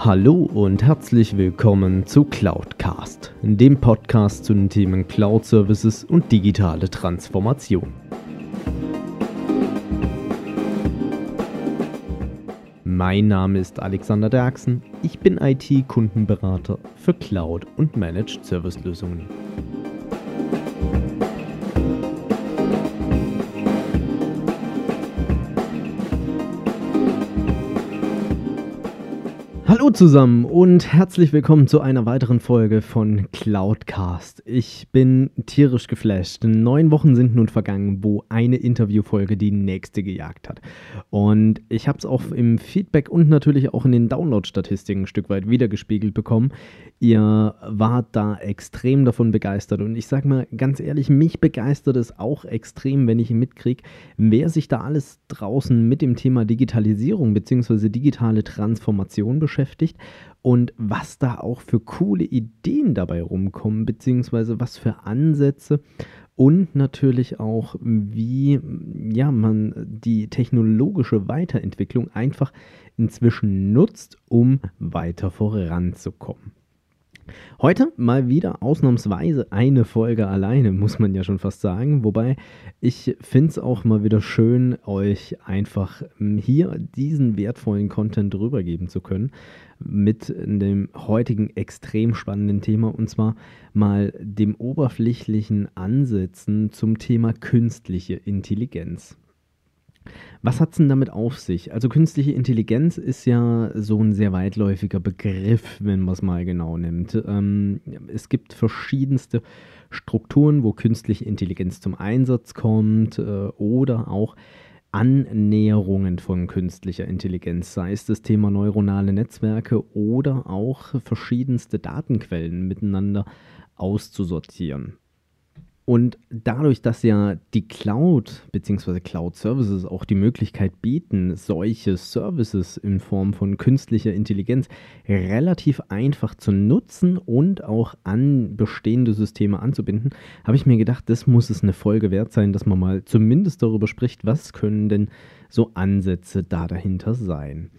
Hallo und herzlich willkommen zu Cloudcast, dem Podcast zu den Themen Cloud Services und digitale Transformation. Mein Name ist Alexander Derksen, ich bin IT-Kundenberater für Cloud und Managed Service Zusammen und herzlich willkommen zu einer weiteren Folge von Cloudcast. Ich bin tierisch geflasht. Neun Wochen sind nun vergangen, wo eine Interviewfolge die nächste gejagt hat. Und ich habe es auch im Feedback und natürlich auch in den Download-Statistiken ein Stück weit wiedergespiegelt bekommen. Ihr wart da extrem davon begeistert. Und ich sage mal ganz ehrlich, mich begeistert es auch extrem, wenn ich mitkriege, wer sich da alles draußen mit dem Thema Digitalisierung bzw. digitale Transformation beschäftigt beschäftigt und was da auch für coole Ideen dabei rumkommen, beziehungsweise was für Ansätze und natürlich auch, wie ja, man die technologische Weiterentwicklung einfach inzwischen nutzt, um weiter voranzukommen. Heute mal wieder ausnahmsweise eine Folge alleine, muss man ja schon fast sagen. Wobei ich finde es auch mal wieder schön, euch einfach hier diesen wertvollen Content rübergeben zu können mit dem heutigen extrem spannenden Thema und zwar mal dem oberflächlichen Ansätzen zum Thema künstliche Intelligenz. Was hat es denn damit auf sich? Also künstliche Intelligenz ist ja so ein sehr weitläufiger Begriff, wenn man es mal genau nimmt. Ähm, es gibt verschiedenste Strukturen, wo künstliche Intelligenz zum Einsatz kommt äh, oder auch Annäherungen von künstlicher Intelligenz, sei es das Thema neuronale Netzwerke oder auch verschiedenste Datenquellen miteinander auszusortieren. Und dadurch, dass ja die Cloud bzw. Cloud Services auch die Möglichkeit bieten, solche Services in Form von künstlicher Intelligenz relativ einfach zu nutzen und auch an bestehende Systeme anzubinden, habe ich mir gedacht, das muss es eine Folge wert sein, dass man mal zumindest darüber spricht, was können denn so Ansätze da dahinter sein.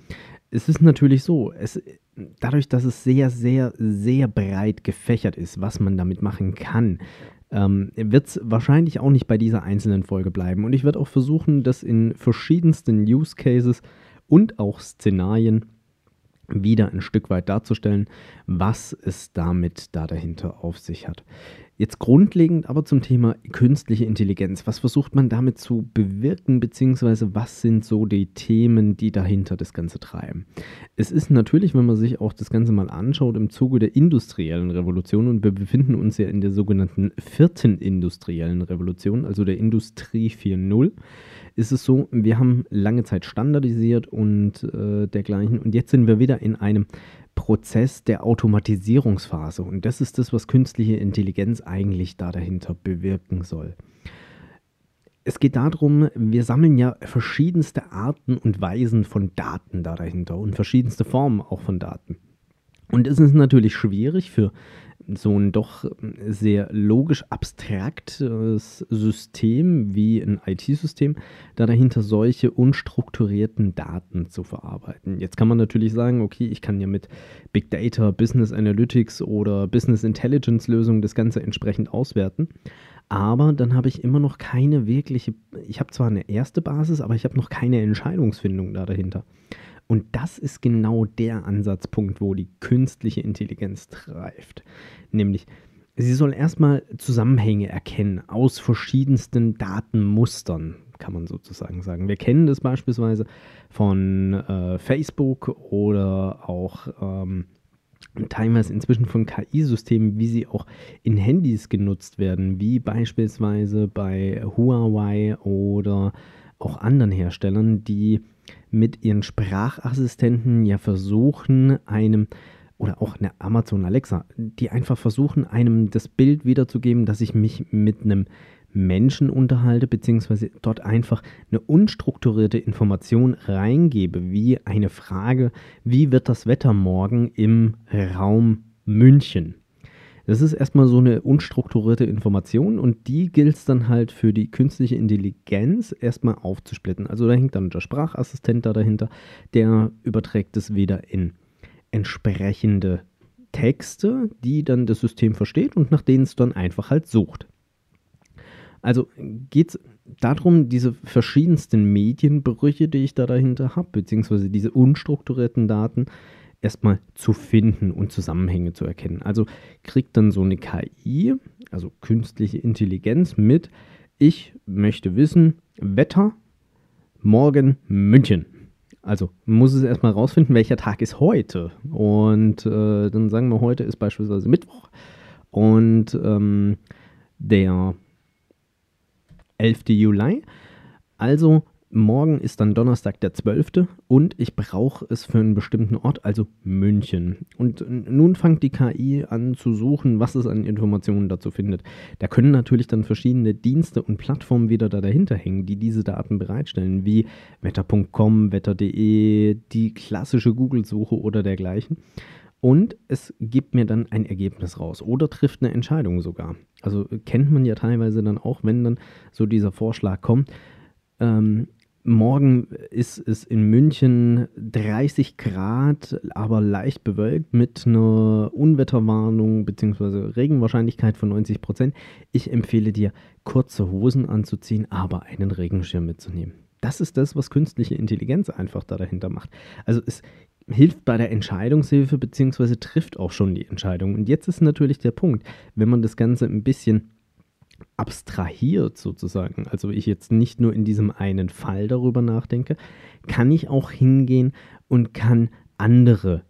Es ist natürlich so, es, dadurch, dass es sehr, sehr, sehr breit gefächert ist, was man damit machen kann, ähm, wird es wahrscheinlich auch nicht bei dieser einzelnen Folge bleiben. Und ich werde auch versuchen, das in verschiedensten Use Cases und auch Szenarien wieder ein Stück weit darzustellen, was es damit da dahinter auf sich hat. Jetzt grundlegend aber zum Thema künstliche Intelligenz. Was versucht man damit zu bewirken, beziehungsweise was sind so die Themen, die dahinter das Ganze treiben? Es ist natürlich, wenn man sich auch das Ganze mal anschaut, im Zuge der industriellen Revolution und wir befinden uns ja in der sogenannten vierten industriellen Revolution, also der Industrie 4.0, ist es so, wir haben lange Zeit standardisiert und äh, dergleichen und jetzt sind wir wieder in einem Prozess der Automatisierungsphase. Und das ist das, was künstliche Intelligenz eigentlich da dahinter bewirken soll. Es geht darum, wir sammeln ja verschiedenste Arten und Weisen von Daten da dahinter und verschiedenste Formen auch von Daten. Und es ist natürlich schwierig für so ein doch sehr logisch abstraktes System wie ein IT-System, da dahinter solche unstrukturierten Daten zu verarbeiten. Jetzt kann man natürlich sagen, okay, ich kann ja mit Big Data, Business Analytics oder Business Intelligence Lösungen das Ganze entsprechend auswerten. Aber dann habe ich immer noch keine wirkliche, ich habe zwar eine erste Basis, aber ich habe noch keine Entscheidungsfindung da dahinter. Und das ist genau der Ansatzpunkt, wo die künstliche Intelligenz treibt. Nämlich, sie soll erstmal Zusammenhänge erkennen aus verschiedensten Datenmustern, kann man sozusagen sagen. Wir kennen das beispielsweise von äh, Facebook oder auch ähm, teilweise inzwischen von KI-Systemen, wie sie auch in Handys genutzt werden, wie beispielsweise bei Huawei oder auch anderen Herstellern, die mit ihren Sprachassistenten ja versuchen, einem oder auch eine Amazon Alexa, die einfach versuchen, einem das Bild wiederzugeben, dass ich mich mit einem Menschen unterhalte, beziehungsweise dort einfach eine unstrukturierte Information reingebe, wie eine Frage, wie wird das Wetter morgen im Raum München? Das ist erstmal so eine unstrukturierte Information und die gilt es dann halt für die künstliche Intelligenz erstmal aufzusplitten. Also da hängt dann der Sprachassistent da dahinter, der überträgt es wieder in entsprechende Texte, die dann das System versteht und nach denen es dann einfach halt sucht. Also geht es darum, diese verschiedensten Medienbrüche, die ich da dahinter habe, beziehungsweise diese unstrukturierten Daten, erstmal zu finden und Zusammenhänge zu erkennen. Also kriegt dann so eine KI, also künstliche Intelligenz mit, ich möchte wissen, Wetter, morgen München. Also muss es erstmal rausfinden, welcher Tag ist heute. Und äh, dann sagen wir, heute ist beispielsweise Mittwoch. Und ähm, der 11. Juli. Also morgen ist dann Donnerstag der 12. und ich brauche es für einen bestimmten Ort, also München. Und nun fängt die KI an zu suchen, was es an Informationen dazu findet. Da können natürlich dann verschiedene Dienste und Plattformen wieder da dahinter hängen, die diese Daten bereitstellen, wie wetter.com, wetter.de, die klassische Google-Suche oder dergleichen und es gibt mir dann ein Ergebnis raus oder trifft eine Entscheidung sogar. Also kennt man ja teilweise dann auch, wenn dann so dieser Vorschlag kommt. Ähm, morgen ist es in München 30 Grad, aber leicht bewölkt mit einer Unwetterwarnung bzw. Regenwahrscheinlichkeit von 90 Prozent. Ich empfehle dir, kurze Hosen anzuziehen, aber einen Regenschirm mitzunehmen. Das ist das, was künstliche Intelligenz einfach da dahinter macht. Also es hilft bei der Entscheidungshilfe beziehungsweise trifft auch schon die Entscheidung. Und jetzt ist natürlich der Punkt, wenn man das Ganze ein bisschen abstrahiert sozusagen, also ich jetzt nicht nur in diesem einen Fall darüber nachdenke, kann ich auch hingehen und kann andere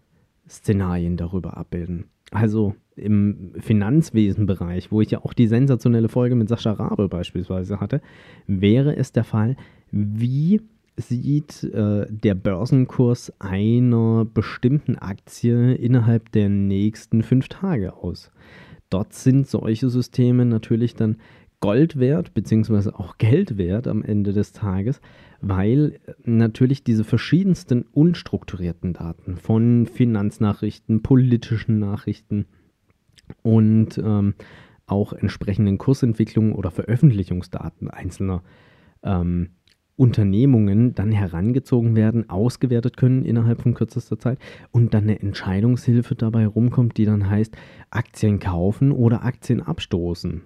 Szenarien darüber abbilden. Also im Finanzwesenbereich, wo ich ja auch die sensationelle Folge mit Sascha Rabe beispielsweise hatte, wäre es der Fall, wie sieht äh, der Börsenkurs einer bestimmten Aktie innerhalb der nächsten fünf Tage aus. Dort sind solche Systeme natürlich dann Gold wert, beziehungsweise auch Geld wert am Ende des Tages, weil natürlich diese verschiedensten unstrukturierten Daten von Finanznachrichten, politischen Nachrichten und ähm, auch entsprechenden Kursentwicklungen oder Veröffentlichungsdaten einzelner ähm, Unternehmungen dann herangezogen werden, ausgewertet können innerhalb von kürzester Zeit und dann eine Entscheidungshilfe dabei rumkommt, die dann heißt Aktien kaufen oder Aktien abstoßen.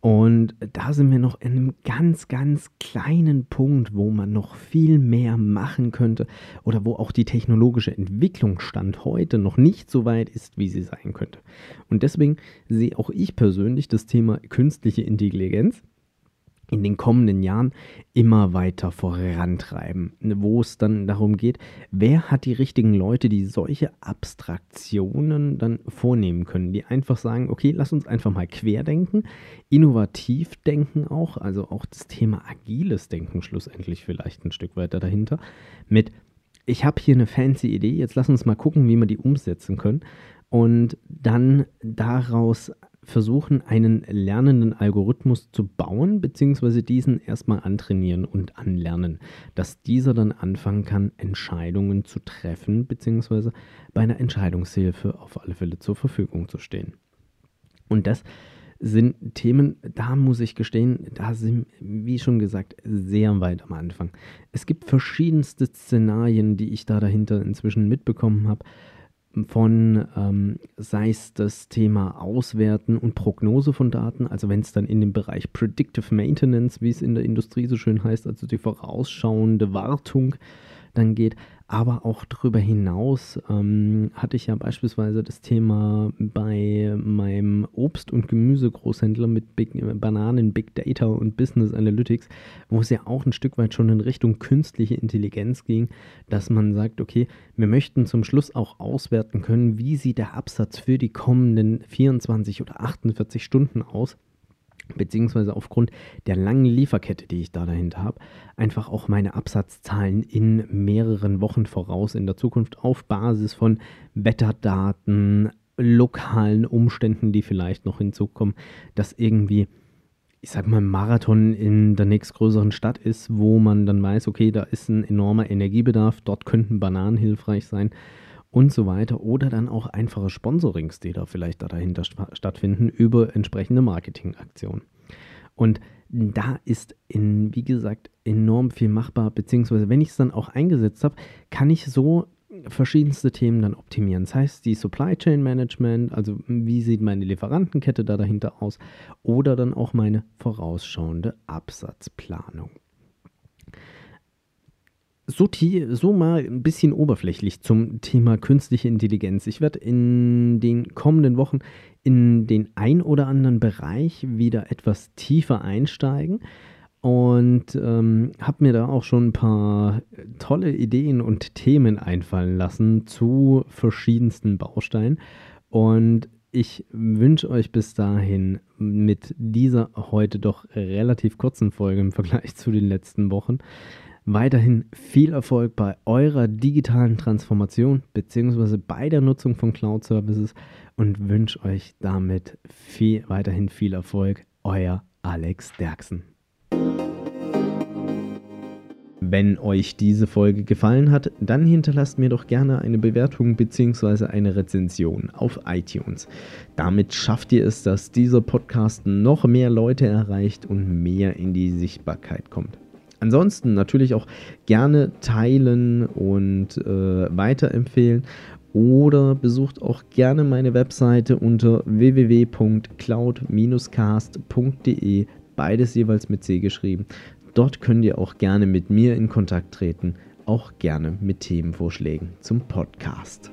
Und da sind wir noch in einem ganz, ganz kleinen Punkt, wo man noch viel mehr machen könnte oder wo auch die technologische Entwicklung Stand heute noch nicht so weit ist, wie sie sein könnte. Und deswegen sehe auch ich persönlich das Thema künstliche Intelligenz in den kommenden Jahren immer weiter vorantreiben, wo es dann darum geht, wer hat die richtigen Leute, die solche Abstraktionen dann vornehmen können, die einfach sagen, okay, lass uns einfach mal querdenken, innovativ denken auch, also auch das Thema agiles Denken schlussendlich vielleicht ein Stück weiter dahinter, mit ich habe hier eine fancy Idee, jetzt lass uns mal gucken, wie wir die umsetzen können. Und dann daraus versuchen, einen lernenden Algorithmus zu bauen, beziehungsweise diesen erstmal antrainieren und anlernen, dass dieser dann anfangen kann, Entscheidungen zu treffen, beziehungsweise bei einer Entscheidungshilfe auf alle Fälle zur Verfügung zu stehen. Und das sind Themen, da muss ich gestehen, da sind, wie schon gesagt, sehr weit am Anfang. Es gibt verschiedenste Szenarien, die ich da dahinter inzwischen mitbekommen habe von, ähm, sei es das Thema Auswerten und Prognose von Daten, also wenn es dann in den Bereich Predictive Maintenance, wie es in der Industrie so schön heißt, also die vorausschauende Wartung dann geht, aber auch darüber hinaus ähm, hatte ich ja beispielsweise das Thema bei meinem Obst- und Gemüsegroßhändler mit Big, Bananen, Big Data und Business Analytics, wo es ja auch ein Stück weit schon in Richtung künstliche Intelligenz ging, dass man sagt, okay, wir möchten zum Schluss auch auswerten können, wie sieht der Absatz für die kommenden 24 oder 48 Stunden aus beziehungsweise aufgrund der langen Lieferkette, die ich da dahinter habe, einfach auch meine Absatzzahlen in mehreren Wochen voraus in der Zukunft auf Basis von Wetterdaten, lokalen Umständen, die vielleicht noch hinzukommen, dass irgendwie, ich sag mal, Marathon in der nächstgrößeren Stadt ist, wo man dann weiß, okay, da ist ein enormer Energiebedarf, dort könnten Bananen hilfreich sein und so weiter. Oder dann auch einfache Sponsorings, die da vielleicht da dahinter stattfinden, über entsprechende Marketingaktionen. Und da ist, in, wie gesagt, enorm viel machbar, beziehungsweise wenn ich es dann auch eingesetzt habe, kann ich so verschiedenste Themen dann optimieren. Das heißt, die Supply Chain Management, also wie sieht meine Lieferantenkette da dahinter aus, oder dann auch meine vorausschauende Absatzplanung. So, so mal ein bisschen oberflächlich zum Thema künstliche Intelligenz. Ich werde in den kommenden Wochen in den ein oder anderen Bereich wieder etwas tiefer einsteigen und ähm, habe mir da auch schon ein paar tolle Ideen und Themen einfallen lassen zu verschiedensten Bausteinen. Und ich wünsche euch bis dahin mit dieser heute doch relativ kurzen Folge im Vergleich zu den letzten Wochen weiterhin viel Erfolg bei eurer digitalen Transformation bzw. bei der Nutzung von Cloud Services und wünsche euch damit viel, weiterhin viel Erfolg. Euer Alex Derksen. Wenn euch diese Folge gefallen hat, dann hinterlasst mir doch gerne eine Bewertung bzw. eine Rezension auf iTunes. Damit schafft ihr es, dass dieser Podcast noch mehr Leute erreicht und mehr in die Sichtbarkeit kommt. Ansonsten natürlich auch gerne teilen und äh, weiterempfehlen oder besucht auch gerne meine Webseite unter www.cloud-cast.de, beides jeweils mit C geschrieben. Dort könnt ihr auch gerne mit mir in Kontakt treten, auch gerne mit Themenvorschlägen zum Podcast.